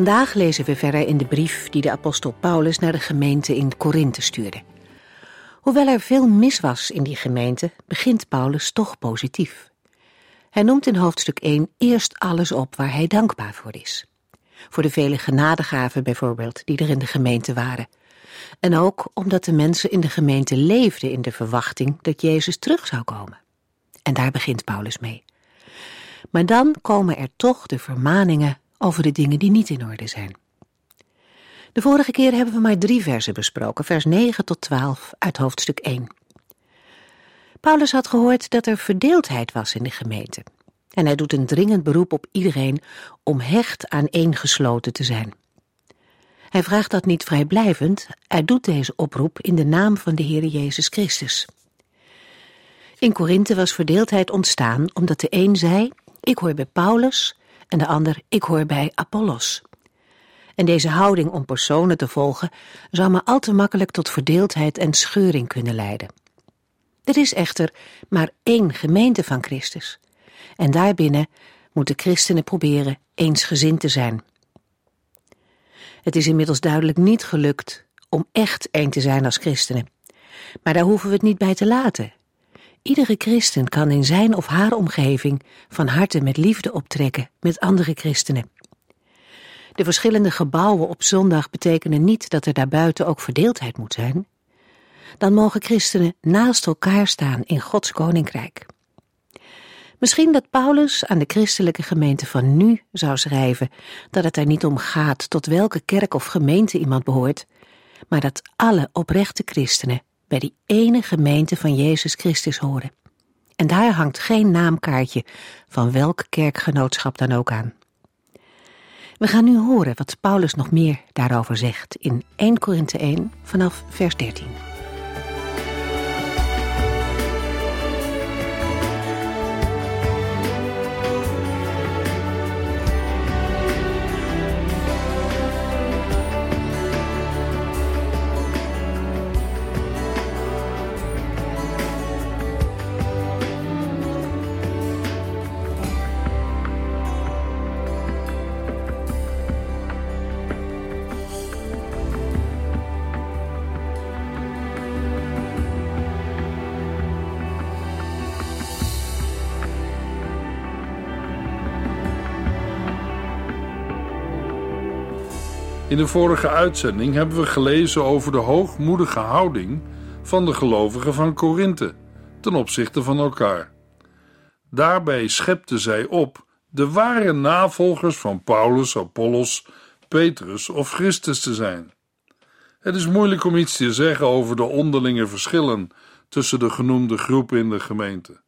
Vandaag lezen we verder in de brief die de apostel Paulus naar de gemeente in Korinthe stuurde. Hoewel er veel mis was in die gemeente, begint Paulus toch positief. Hij noemt in hoofdstuk 1 eerst alles op waar hij dankbaar voor is. Voor de vele genadegaven bijvoorbeeld die er in de gemeente waren. En ook omdat de mensen in de gemeente leefden in de verwachting dat Jezus terug zou komen. En daar begint Paulus mee. Maar dan komen er toch de vermaningen over de dingen die niet in orde zijn. De vorige keer hebben we maar drie versen besproken, vers 9 tot 12 uit hoofdstuk 1. Paulus had gehoord dat er verdeeldheid was in de gemeente. En hij doet een dringend beroep op iedereen om hecht aaneengesloten te zijn. Hij vraagt dat niet vrijblijvend, hij doet deze oproep in de naam van de Heer Jezus Christus. In Korinthe was verdeeldheid ontstaan omdat de een zei, ik hoor bij Paulus, en de ander, ik hoor bij Apollos. En deze houding om personen te volgen zou maar al te makkelijk tot verdeeldheid en scheuring kunnen leiden. Er is echter maar één gemeente van Christus. En daarbinnen moeten christenen proberen eensgezind te zijn. Het is inmiddels duidelijk niet gelukt om echt één te zijn als christenen. Maar daar hoeven we het niet bij te laten. Iedere christen kan in zijn of haar omgeving van harte met liefde optrekken met andere christenen. De verschillende gebouwen op zondag betekenen niet dat er daarbuiten ook verdeeldheid moet zijn. Dan mogen christenen naast elkaar staan in Gods koninkrijk. Misschien dat Paulus aan de christelijke gemeente van nu zou schrijven dat het er niet om gaat tot welke kerk of gemeente iemand behoort, maar dat alle oprechte christenen bij die ene gemeente van Jezus Christus horen. En daar hangt geen naamkaartje van welk kerkgenootschap dan ook aan. We gaan nu horen wat Paulus nog meer daarover zegt in 1 Korinthe 1 vanaf vers 13. De vorige uitzending hebben we gelezen over de hoogmoedige houding van de gelovigen van Korinthe ten opzichte van elkaar. Daarbij schepte zij op de ware navolgers van Paulus, Apollos, Petrus of Christus te zijn. Het is moeilijk om iets te zeggen over de onderlinge verschillen tussen de genoemde groepen in de gemeente.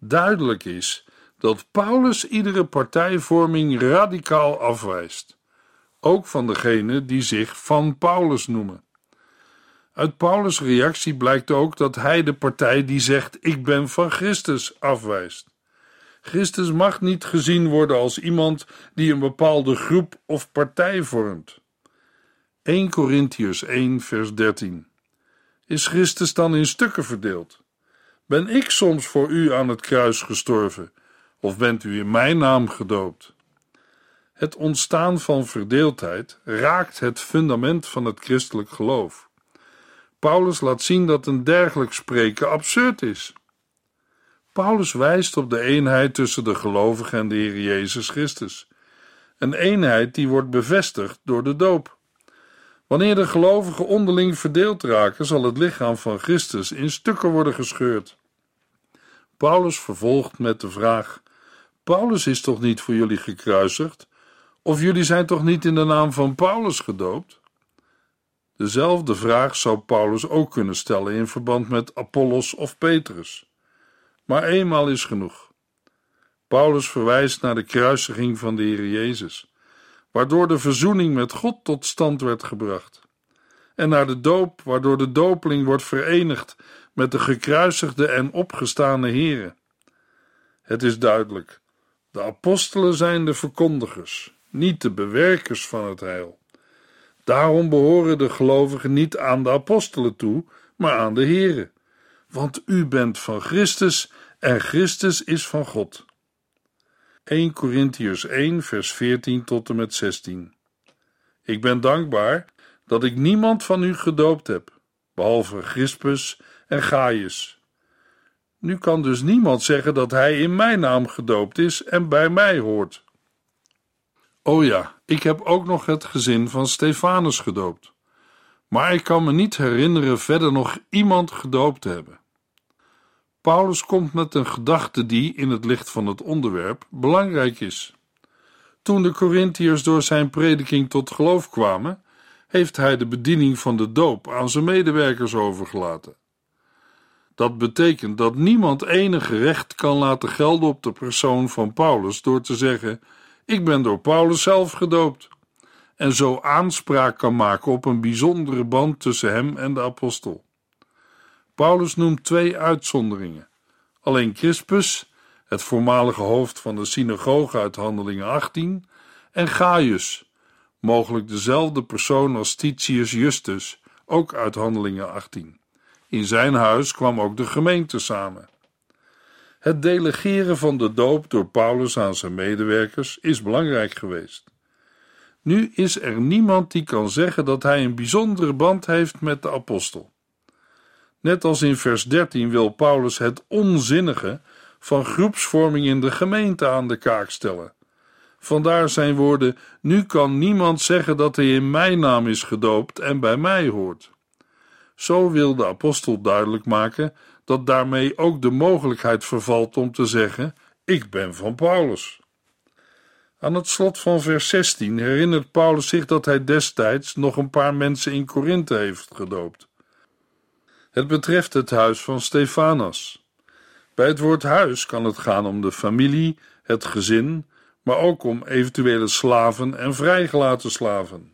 Duidelijk is dat Paulus iedere partijvorming radicaal afwijst ook van degenen die zich van Paulus noemen. Uit Paulus' reactie blijkt ook dat hij de partij die zegt: Ik ben van Christus afwijst. Christus mag niet gezien worden als iemand die een bepaalde groep of partij vormt. 1 Corinthians 1, vers 13. Is Christus dan in stukken verdeeld? Ben ik soms voor u aan het kruis gestorven, of bent u in mijn naam gedoopt? Het ontstaan van verdeeldheid raakt het fundament van het christelijk geloof. Paulus laat zien dat een dergelijk spreken absurd is. Paulus wijst op de eenheid tussen de gelovigen en de Heer Jezus Christus. Een eenheid die wordt bevestigd door de doop. Wanneer de gelovigen onderling verdeeld raken, zal het lichaam van Christus in stukken worden gescheurd. Paulus vervolgt met de vraag: Paulus is toch niet voor jullie gekruisigd? Of jullie zijn toch niet in de naam van Paulus gedoopt? Dezelfde vraag zou Paulus ook kunnen stellen in verband met Apollos of Petrus. Maar eenmaal is genoeg. Paulus verwijst naar de kruisiging van de Heer Jezus. waardoor de verzoening met God tot stand werd gebracht. En naar de doop, waardoor de dopeling wordt verenigd met de gekruisigde en opgestane Here. Het is duidelijk: de apostelen zijn de verkondigers, niet de bewerkers van het heil. Daarom behoren de gelovigen niet aan de apostelen toe, maar aan de Here. Want u bent van Christus en Christus is van God. 1 Corinthiërs 1, vers 14 tot en met 16. Ik ben dankbaar dat ik niemand van u gedoopt heb, behalve Crispus en Gaius. Nu kan dus niemand zeggen dat hij in mijn naam gedoopt is en bij mij hoort. Oh ja, ik heb ook nog het gezin van Stefanus gedoopt. Maar ik kan me niet herinneren verder nog iemand gedoopt te hebben. Paulus komt met een gedachte die, in het licht van het onderwerp, belangrijk is. Toen de Corinthiërs door zijn prediking tot geloof kwamen, heeft hij de bediening van de doop aan zijn medewerkers overgelaten. Dat betekent dat niemand enige recht kan laten gelden op de persoon van Paulus door te zeggen: Ik ben door Paulus zelf gedoopt. En zo aanspraak kan maken op een bijzondere band tussen hem en de apostel. Paulus noemt twee uitzonderingen. Alleen Crispus, het voormalige hoofd van de synagoge uit Handelingen 18, en Gaius, mogelijk dezelfde persoon als Titius Justus, ook uit Handelingen 18. In zijn huis kwam ook de gemeente samen. Het delegeren van de doop door Paulus aan zijn medewerkers is belangrijk geweest. Nu is er niemand die kan zeggen dat hij een bijzondere band heeft met de apostel. Net als in vers 13 wil Paulus het onzinnige van groepsvorming in de gemeente aan de kaak stellen. Vandaar zijn woorden: Nu kan niemand zeggen dat hij in mijn naam is gedoopt en bij mij hoort. Zo wil de apostel duidelijk maken dat daarmee ook de mogelijkheid vervalt om te zeggen: Ik ben van Paulus. Aan het slot van vers 16 herinnert Paulus zich dat hij destijds nog een paar mensen in Korinthe heeft gedoopt. Het betreft het huis van Stefanas. Bij het woord huis kan het gaan om de familie, het gezin, maar ook om eventuele slaven en vrijgelaten slaven.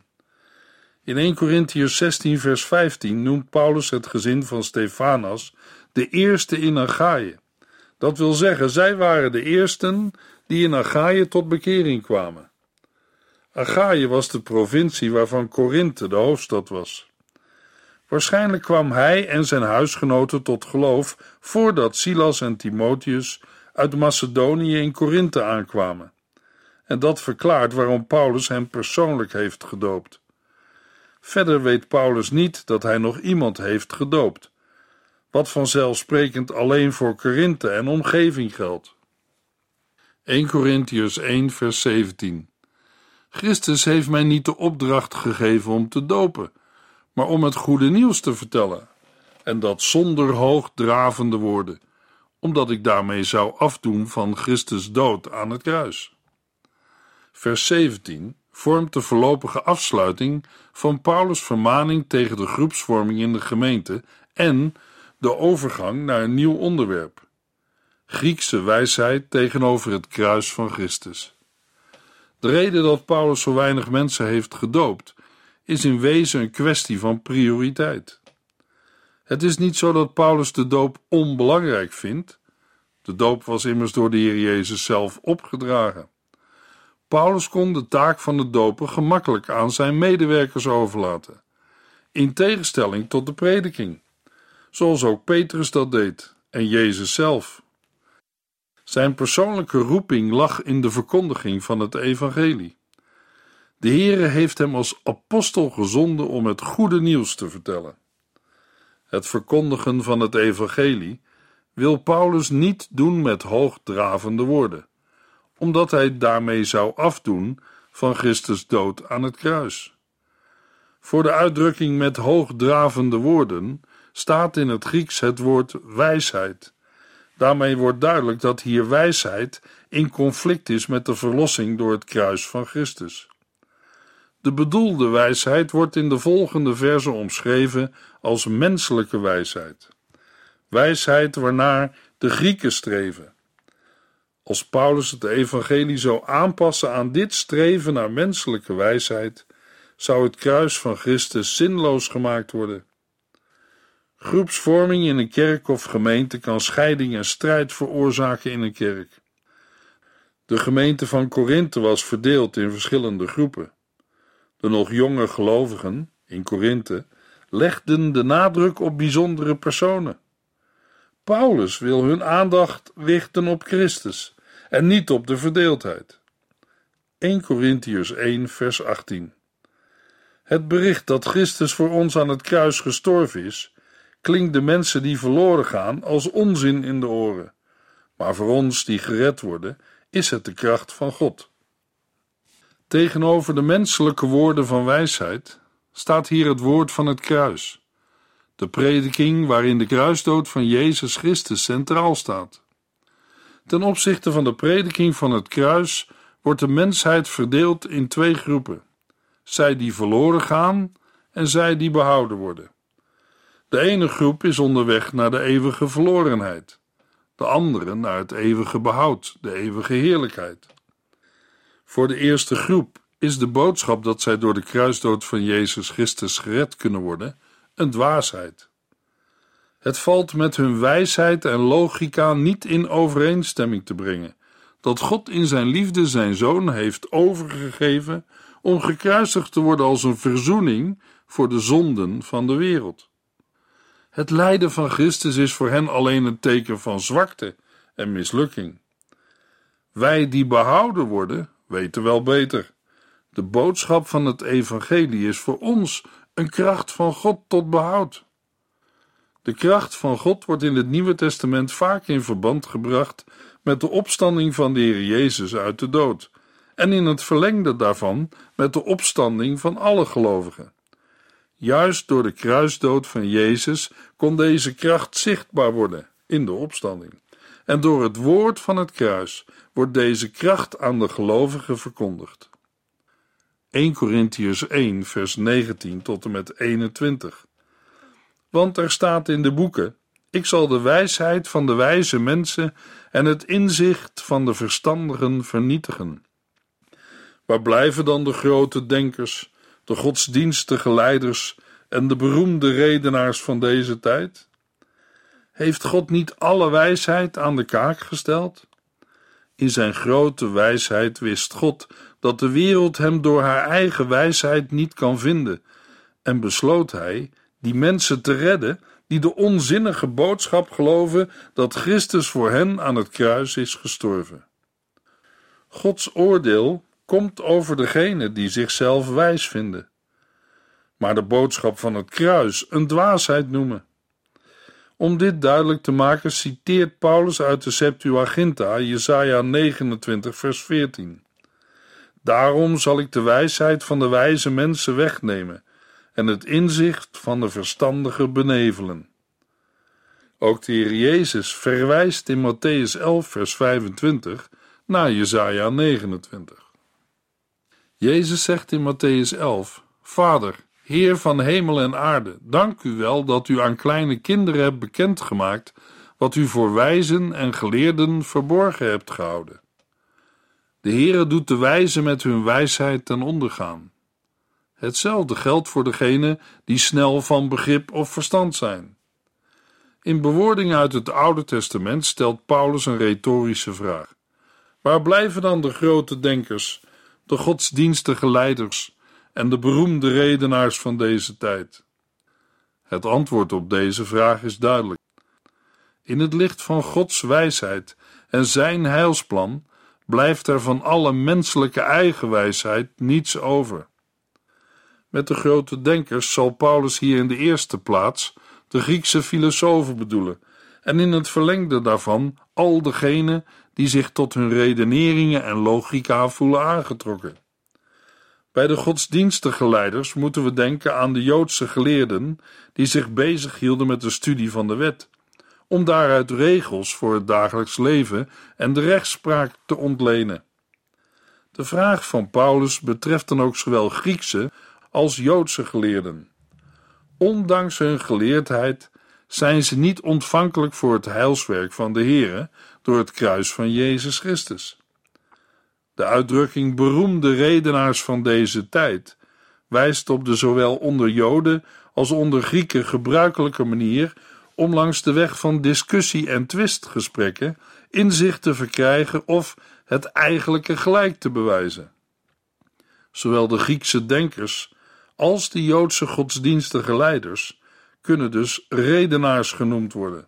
In 1 Corinthians 16, vers 15 noemt Paulus het gezin van Stefanas de eerste in Achaïe. Dat wil zeggen, zij waren de eersten die in Achaïe tot bekering kwamen. Achaïe was de provincie waarvan Korinthe de hoofdstad was. Waarschijnlijk kwam hij en zijn huisgenoten tot geloof voordat Silas en Timotheus uit Macedonië in Korinthe aankwamen. En dat verklaart waarom Paulus hem persoonlijk heeft gedoopt. Verder weet Paulus niet dat hij nog iemand heeft gedoopt, wat vanzelfsprekend alleen voor Korinthe en omgeving geldt. 1 Corinthians 1 vers 17 Christus heeft mij niet de opdracht gegeven om te dopen, maar om het goede nieuws te vertellen, en dat zonder hoogdravende woorden, omdat ik daarmee zou afdoen van Christus dood aan het kruis. Vers 17 vormt de voorlopige afsluiting van Paulus' vermaning tegen de groepsvorming in de gemeente en de overgang naar een nieuw onderwerp. Griekse wijsheid tegenover het kruis van Christus. De reden dat Paulus zo weinig mensen heeft gedoopt, is in wezen een kwestie van prioriteit. Het is niet zo dat Paulus de doop onbelangrijk vindt. De doop was immers door de Heer Jezus zelf opgedragen. Paulus kon de taak van het dopen gemakkelijk aan zijn medewerkers overlaten, in tegenstelling tot de prediking, zoals ook Petrus dat deed en Jezus zelf. Zijn persoonlijke roeping lag in de verkondiging van het evangelie. De Heere heeft hem als apostel gezonden om het goede nieuws te vertellen. Het verkondigen van het evangelie wil Paulus niet doen met hoogdravende woorden omdat hij daarmee zou afdoen van Christus dood aan het kruis. Voor de uitdrukking met hoogdravende woorden staat in het Grieks het woord wijsheid. Daarmee wordt duidelijk dat hier wijsheid in conflict is met de verlossing door het kruis van Christus. De bedoelde wijsheid wordt in de volgende verse omschreven als menselijke wijsheid. Wijsheid waarnaar de Grieken streven. Als Paulus het evangelie zou aanpassen aan dit streven naar menselijke wijsheid, zou het kruis van Christus zinloos gemaakt worden. Groepsvorming in een kerk of gemeente kan scheiding en strijd veroorzaken in een kerk. De gemeente van Korinthe was verdeeld in verschillende groepen. De nog jonge gelovigen in Korinthe legden de nadruk op bijzondere personen. Paulus wil hun aandacht richten op Christus en niet op de verdeeldheid. 1 Corinthiërs 1 vers 18 Het bericht dat Christus voor ons aan het kruis gestorven is, klinkt de mensen die verloren gaan als onzin in de oren. Maar voor ons die gered worden, is het de kracht van God. Tegenover de menselijke woorden van wijsheid staat hier het woord van het kruis, de prediking waarin de kruisdood van Jezus Christus centraal staat. Ten opzichte van de prediking van het kruis wordt de mensheid verdeeld in twee groepen: zij die verloren gaan en zij die behouden worden. De ene groep is onderweg naar de eeuwige verlorenheid, de andere naar het eeuwige behoud, de eeuwige heerlijkheid. Voor de eerste groep is de boodschap dat zij door de kruisdood van Jezus Christus gered kunnen worden een dwaasheid. Het valt met hun wijsheid en logica niet in overeenstemming te brengen dat God in zijn liefde zijn zoon heeft overgegeven om gekruisigd te worden als een verzoening voor de zonden van de wereld. Het lijden van Christus is voor hen alleen een teken van zwakte en mislukking. Wij die behouden worden, weten wel beter. De boodschap van het evangelie is voor ons een kracht van God tot behoud. De kracht van God wordt in het Nieuwe Testament vaak in verband gebracht met de opstanding van de Heer Jezus uit de dood en in het verlengde daarvan met de opstanding van alle gelovigen. Juist door de kruisdood van Jezus kon deze kracht zichtbaar worden in de opstanding. En door het woord van het kruis wordt deze kracht aan de gelovigen verkondigd. 1 Corinthians 1, vers 19 tot en met 21. Want er staat in de boeken: Ik zal de wijsheid van de wijze mensen en het inzicht van de verstandigen vernietigen. Waar blijven dan de grote denkers? De godsdienstige leiders en de beroemde redenaars van deze tijd? Heeft God niet alle wijsheid aan de kaak gesteld? In zijn grote wijsheid wist God dat de wereld hem door haar eigen wijsheid niet kan vinden, en besloot hij die mensen te redden die de onzinnige boodschap geloven dat Christus voor hen aan het kruis is gestorven. Gods oordeel komt over degene die zichzelf wijs vinden, maar de boodschap van het kruis een dwaasheid noemen. Om dit duidelijk te maken citeert Paulus uit de Septuaginta Jesaja 29 vers 14. Daarom zal ik de wijsheid van de wijze mensen wegnemen en het inzicht van de verstandigen benevelen. Ook de Heer Jezus verwijst in Matthäus 11 vers 25 naar Jesaja 29. Jezus zegt in Matthäus 11: Vader, Heer van hemel en aarde, dank u wel dat u aan kleine kinderen hebt bekendgemaakt wat u voor wijzen en geleerden verborgen hebt gehouden. De Heere doet de wijzen met hun wijsheid ten onder gaan. Hetzelfde geldt voor degenen die snel van begrip of verstand zijn. In bewoordingen uit het Oude Testament stelt Paulus een retorische vraag: Waar blijven dan de grote denkers de godsdienstige leiders en de beroemde redenaars van deze tijd? Het antwoord op deze vraag is duidelijk. In het licht van Gods wijsheid en zijn heilsplan blijft er van alle menselijke eigenwijsheid niets over. Met de grote denkers zal Paulus hier in de eerste plaats de Griekse filosofen bedoelen en in het verlengde daarvan al degenen die zich tot hun redeneringen en logica voelen aangetrokken. Bij de godsdienstige leiders moeten we denken aan de Joodse geleerden die zich bezighielden met de studie van de wet, om daaruit regels voor het dagelijks leven en de rechtspraak te ontlenen. De vraag van Paulus betreft dan ook zowel Griekse als Joodse geleerden. Ondanks hun geleerdheid zijn ze niet ontvankelijk voor het heilswerk van de Heere door het kruis van Jezus Christus. De uitdrukking beroemde redenaars van deze tijd wijst op de zowel onder Joden als onder Grieken gebruikelijke manier om langs de weg van discussie en twistgesprekken inzicht te verkrijgen of het eigenlijke gelijk te bewijzen. Zowel de Griekse denkers als de Joodse godsdienstige leiders kunnen dus redenaars genoemd worden.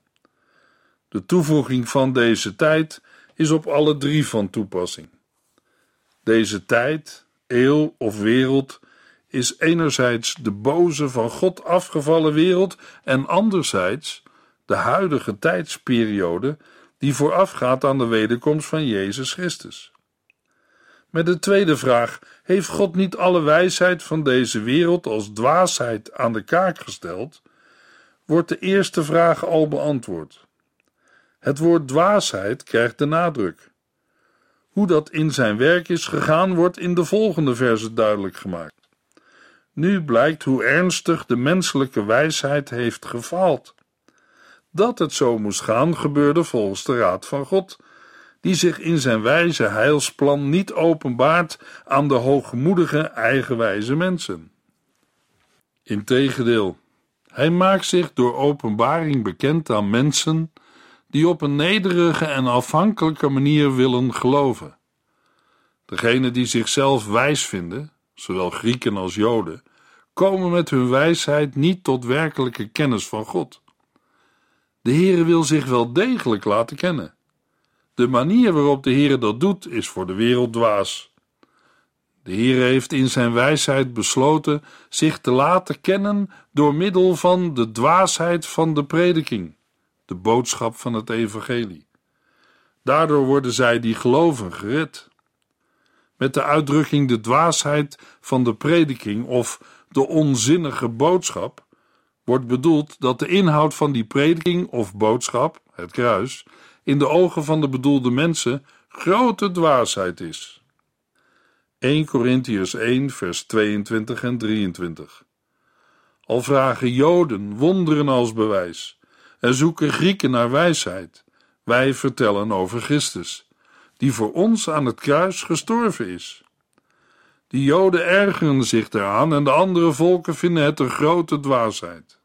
De toevoeging van deze tijd is op alle drie van toepassing. Deze tijd, eeuw of wereld is enerzijds de boze van God afgevallen wereld en anderzijds de huidige tijdsperiode die voorafgaat aan de wederkomst van Jezus Christus. Met de tweede vraag: heeft God niet alle wijsheid van deze wereld als dwaasheid aan de kaak gesteld? Wordt de eerste vraag al beantwoord. Het woord dwaasheid krijgt de nadruk. Hoe dat in zijn werk is gegaan, wordt in de volgende verse duidelijk gemaakt. Nu blijkt hoe ernstig de menselijke wijsheid heeft gefaald. Dat het zo moest gaan, gebeurde volgens de raad van God, die zich in zijn wijze heilsplan niet openbaart aan de hoogmoedige, eigenwijze mensen. Integendeel, hij maakt zich door openbaring bekend aan mensen die op een nederige en afhankelijke manier willen geloven. Degenen die zichzelf wijs vinden, zowel Grieken als Joden, komen met hun wijsheid niet tot werkelijke kennis van God. De Heere wil zich wel degelijk laten kennen. De manier waarop de Heere dat doet, is voor de wereld dwaas. De Heere heeft in zijn wijsheid besloten zich te laten kennen door middel van de dwaasheid van de prediking, de boodschap van het evangelie. Daardoor worden zij die geloven gered. Met de uitdrukking de dwaasheid van de prediking of de onzinnige boodschap wordt bedoeld dat de inhoud van die prediking of boodschap, het kruis, in de ogen van de bedoelde mensen grote dwaasheid is. 1 Corinthians 1, vers 22 en 23. Al vragen Joden wonderen als bewijs en zoeken Grieken naar wijsheid. Wij vertellen over Christus, die voor ons aan het kruis gestorven is. De Joden ergeren zich daaraan en de andere volken vinden het een grote dwaasheid.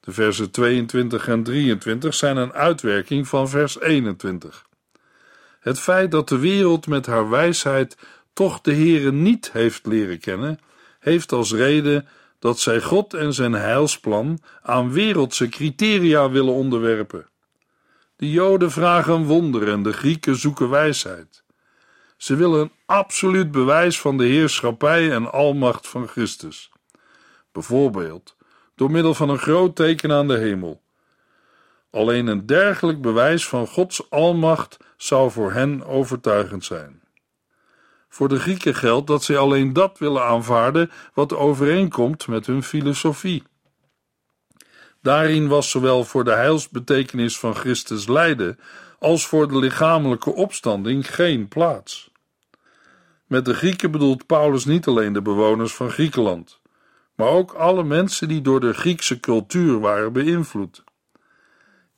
De versen 22 en 23 zijn een uitwerking van vers 21. Het feit dat de wereld met haar wijsheid toch de Heere niet heeft leren kennen, heeft als reden dat zij God en zijn heilsplan aan wereldse criteria willen onderwerpen. De Joden vragen een wonder en de Grieken zoeken wijsheid. Ze willen een absoluut bewijs van de heerschappij en almacht van Christus. Bijvoorbeeld door middel van een groot teken aan de hemel. Alleen een dergelijk bewijs van Gods almacht zou voor hen overtuigend zijn. Voor de Grieken geldt dat zij alleen dat willen aanvaarden wat overeenkomt met hun filosofie. Daarin was zowel voor de heilsbetekenis van Christus lijden als voor de lichamelijke opstanding geen plaats. Met de Grieken bedoelt Paulus niet alleen de bewoners van Griekenland, maar ook alle mensen die door de Griekse cultuur waren beïnvloed.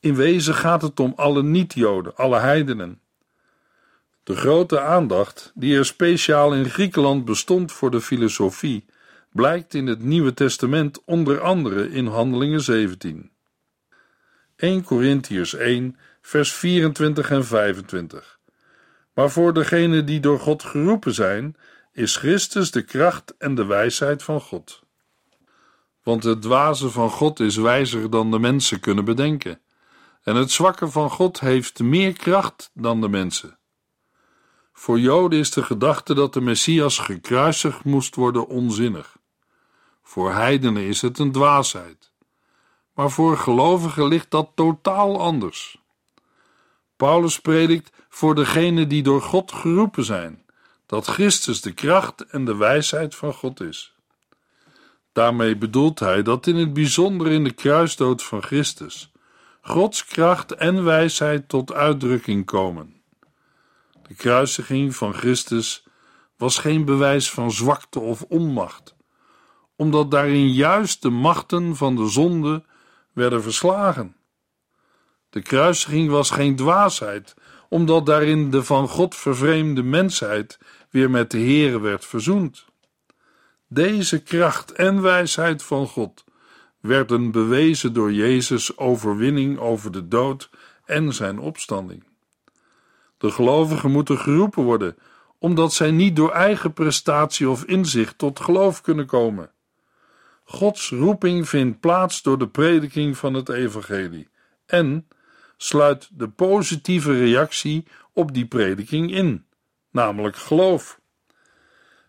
In wezen gaat het om alle niet-Joden, alle heidenen. De grote aandacht die er speciaal in Griekenland bestond voor de filosofie, blijkt in het Nieuwe Testament onder andere in Handelingen 17. 1 Corinthiërs 1, vers 24 en 25. Maar voor degenen die door God geroepen zijn, is Christus de kracht en de wijsheid van God. Want het dwaze van God is wijzer dan de mensen kunnen bedenken, en het zwakke van God heeft meer kracht dan de mensen. Voor Joden is de gedachte dat de Messias gekruisigd moest worden onzinnig. Voor heidenen is het een dwaasheid. Maar voor gelovigen ligt dat totaal anders. Paulus predikt voor degenen die door God geroepen zijn, dat Christus de kracht en de wijsheid van God is. Daarmee bedoelt hij dat in het bijzonder in de kruisdood van Christus Gods kracht en wijsheid tot uitdrukking komen. De kruisiging van Christus was geen bewijs van zwakte of onmacht, omdat daarin juist de machten van de zonde werden verslagen. De kruisiging was geen dwaasheid, omdat daarin de van God vervreemde mensheid weer met de Heere werd verzoend. Deze kracht en wijsheid van God werden bewezen door Jezus' overwinning over de dood en zijn opstanding. De gelovigen moeten geroepen worden, omdat zij niet door eigen prestatie of inzicht tot geloof kunnen komen. Gods roeping vindt plaats door de prediking van het evangelie en sluit de positieve reactie op die prediking in, namelijk geloof.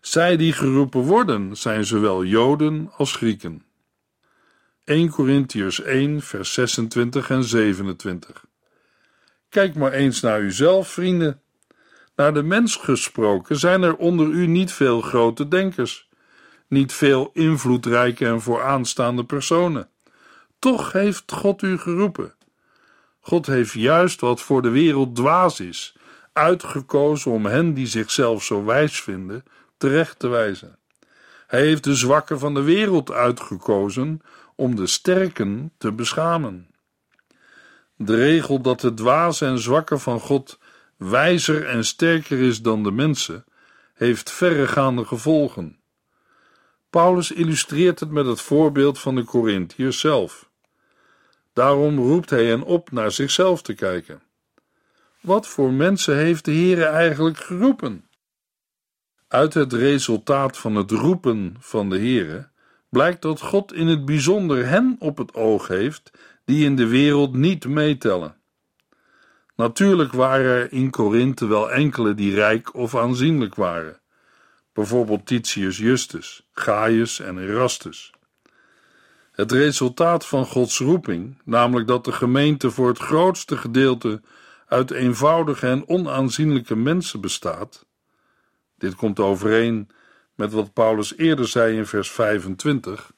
Zij die geroepen worden zijn zowel Joden als Grieken. 1 Corinthiërs 1 vers 26 en 27 Kijk maar eens naar uzelf, vrienden. Naar de mens gesproken zijn er onder u niet veel grote denkers, niet veel invloedrijke en vooraanstaande personen. Toch heeft God u geroepen. God heeft juist wat voor de wereld dwaas is, uitgekozen om hen die zichzelf zo wijs vinden, terecht te wijzen. Hij heeft de zwakken van de wereld uitgekozen om de sterken te beschamen. De regel dat de dwaze en zwakke van God wijzer en sterker is dan de mensen, heeft verregaande gevolgen. Paulus illustreert het met het voorbeeld van de Corinthiërs zelf. Daarom roept hij hen op naar zichzelf te kijken. Wat voor mensen heeft de Heere eigenlijk geroepen? Uit het resultaat van het roepen van de Heere blijkt dat God in het bijzonder hen op het oog heeft die in de wereld niet meetellen. Natuurlijk waren er in Korinthe wel enkele die rijk of aanzienlijk waren, bijvoorbeeld Titius Justus, Gaius en Erastus. Het resultaat van Gods roeping, namelijk dat de gemeente voor het grootste gedeelte uit eenvoudige en onaanzienlijke mensen bestaat, dit komt overeen met wat Paulus eerder zei in vers 25,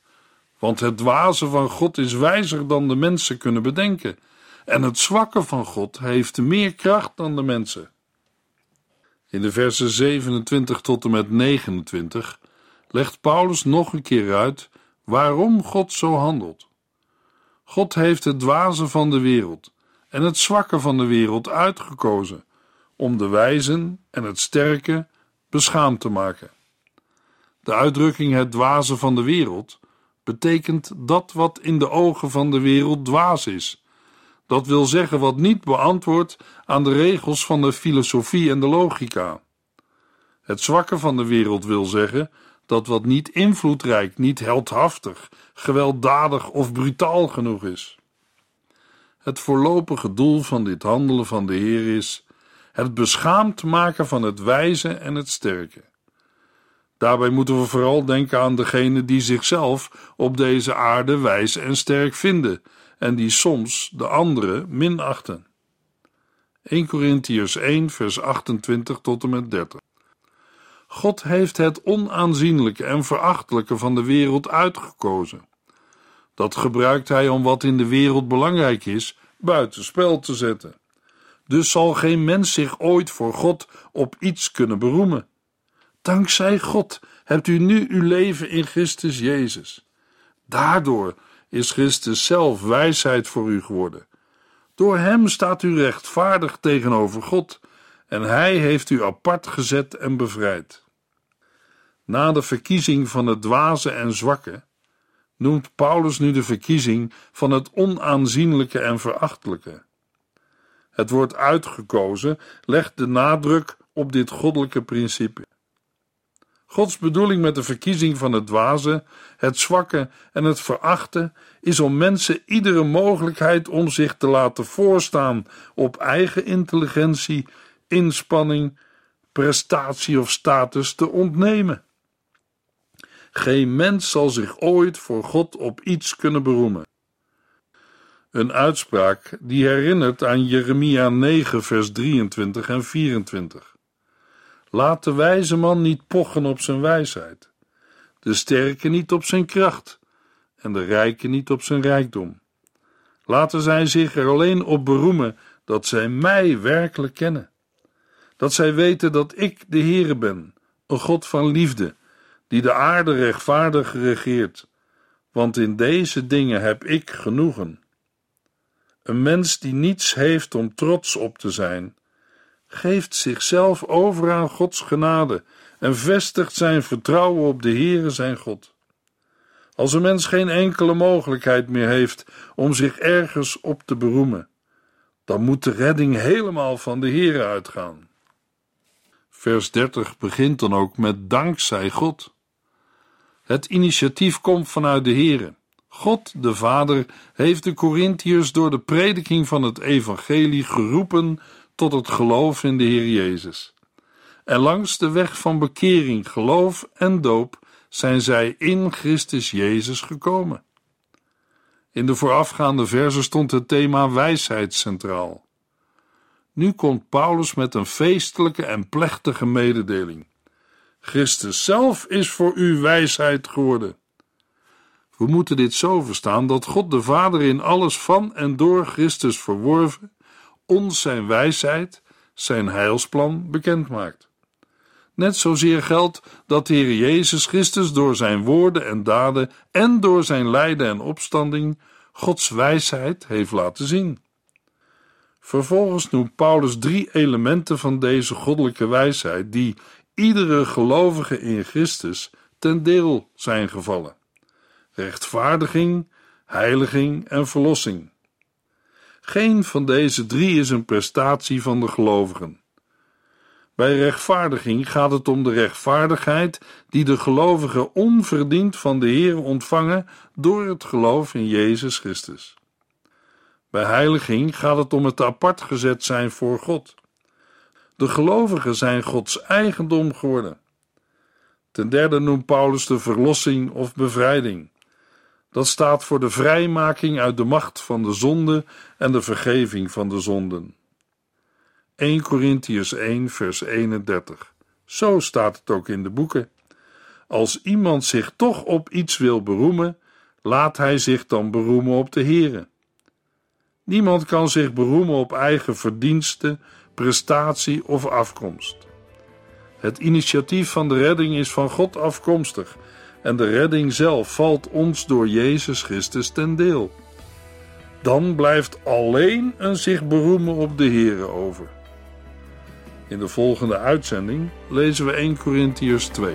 want het dwaze van God is wijzer dan de mensen kunnen bedenken, en het zwakke van God heeft meer kracht dan de mensen. In de versen 27 tot en met 29 legt Paulus nog een keer uit waarom God zo handelt. God heeft het dwaze van de wereld en het zwakke van de wereld uitgekozen om de wijzen en het sterke beschaamd te maken. De uitdrukking het dwaze van de wereld betekent dat wat in de ogen van de wereld dwaas is. Dat wil zeggen wat niet beantwoordt aan de regels van de filosofie en de logica. Het zwakke van de wereld wil zeggen dat wat niet invloedrijk, niet heldhaftig, gewelddadig of brutaal genoeg is. Het voorlopige doel van dit handelen van de Heer is het beschaamd maken van het wijze en het sterke. Daarbij moeten we vooral denken aan degenen die zichzelf op deze aarde wijs en sterk vinden en die soms de anderen minachten. 1 Corinthiërs 1 vers 28 tot en met 30 God heeft het onaanzienlijke en verachtelijke van de wereld uitgekozen. Dat gebruikt hij om wat in de wereld belangrijk is, buitenspel te zetten. Dus zal geen mens zich ooit voor God op iets kunnen beroemen. Dankzij God hebt u nu uw leven in Christus Jezus. Daardoor is Christus zelf wijsheid voor u geworden. Door Hem staat u rechtvaardig tegenover God en Hij heeft u apart gezet en bevrijd. Na de verkiezing van het dwaze en zwakke noemt Paulus nu de verkiezing van het onaanzienlijke en verachtelijke. Het woord uitgekozen legt de nadruk op dit goddelijke principe. Gods bedoeling met de verkiezing van het dwaze, het zwakke en het verachten is om mensen iedere mogelijkheid om zich te laten voorstaan op eigen intelligentie, inspanning, prestatie of status te ontnemen. Geen mens zal zich ooit voor God op iets kunnen beroemen. Een uitspraak die herinnert aan Jeremia 9, vers 23 en 24. Laat de wijze man niet pochen op zijn wijsheid, de sterke niet op zijn kracht en de rijke niet op zijn rijkdom. Laten zij zich er alleen op beroemen dat zij mij werkelijk kennen. Dat zij weten dat ik de Heere ben, een God van liefde, die de aarde rechtvaardig regeert. want in deze dingen heb ik genoegen. Een mens die niets heeft om trots op te zijn, geeft zichzelf over aan Gods genade en vestigt zijn vertrouwen op de Heere zijn God. Als een mens geen enkele mogelijkheid meer heeft om zich ergens op te beroemen, dan moet de redding helemaal van de Heere uitgaan. Vers 30 begint dan ook met dankzij God. Het initiatief komt vanuit de Heere. God de Vader heeft de Corinthiërs door de prediking van het evangelie geroepen tot het geloof in de Heer Jezus. En langs de weg van bekering, geloof en doop zijn zij in Christus Jezus gekomen. In de voorafgaande verse stond het thema wijsheid centraal. Nu komt Paulus met een feestelijke en plechtige mededeling. Christus zelf is voor u wijsheid geworden. We moeten dit zo verstaan dat God de Vader in alles van en door Christus verworven ons zijn wijsheid, zijn heilsplan bekend maakt. Net zozeer geldt dat de Heer Jezus Christus door zijn woorden en daden en door zijn lijden en opstanding Gods wijsheid heeft laten zien. Vervolgens noemt Paulus drie elementen van deze goddelijke wijsheid die iedere gelovige in Christus ten deel zijn gevallen: rechtvaardiging, heiliging en verlossing. Geen van deze drie is een prestatie van de gelovigen. Bij rechtvaardiging gaat het om de rechtvaardigheid die de gelovigen onverdiend van de Heer ontvangen door het geloof in Jezus Christus. Bij heiliging gaat het om het apart gezet zijn voor God. De gelovigen zijn Gods eigendom geworden. Ten derde noemt Paulus de verlossing of bevrijding. Dat staat voor de vrijmaking uit de macht van de zonde en de vergeving van de zonden. 1 Corinthians 1, vers 31. Zo staat het ook in de boeken. Als iemand zich toch op iets wil beroemen, laat hij zich dan beroemen op de Here. Niemand kan zich beroemen op eigen verdiensten, prestatie of afkomst. Het initiatief van de redding is van God afkomstig en de redding zelf valt ons door Jezus Christus ten deel. Dan blijft alleen een zich beroemen op de Here over. In de volgende uitzending lezen we 1 Corinthiërs 2.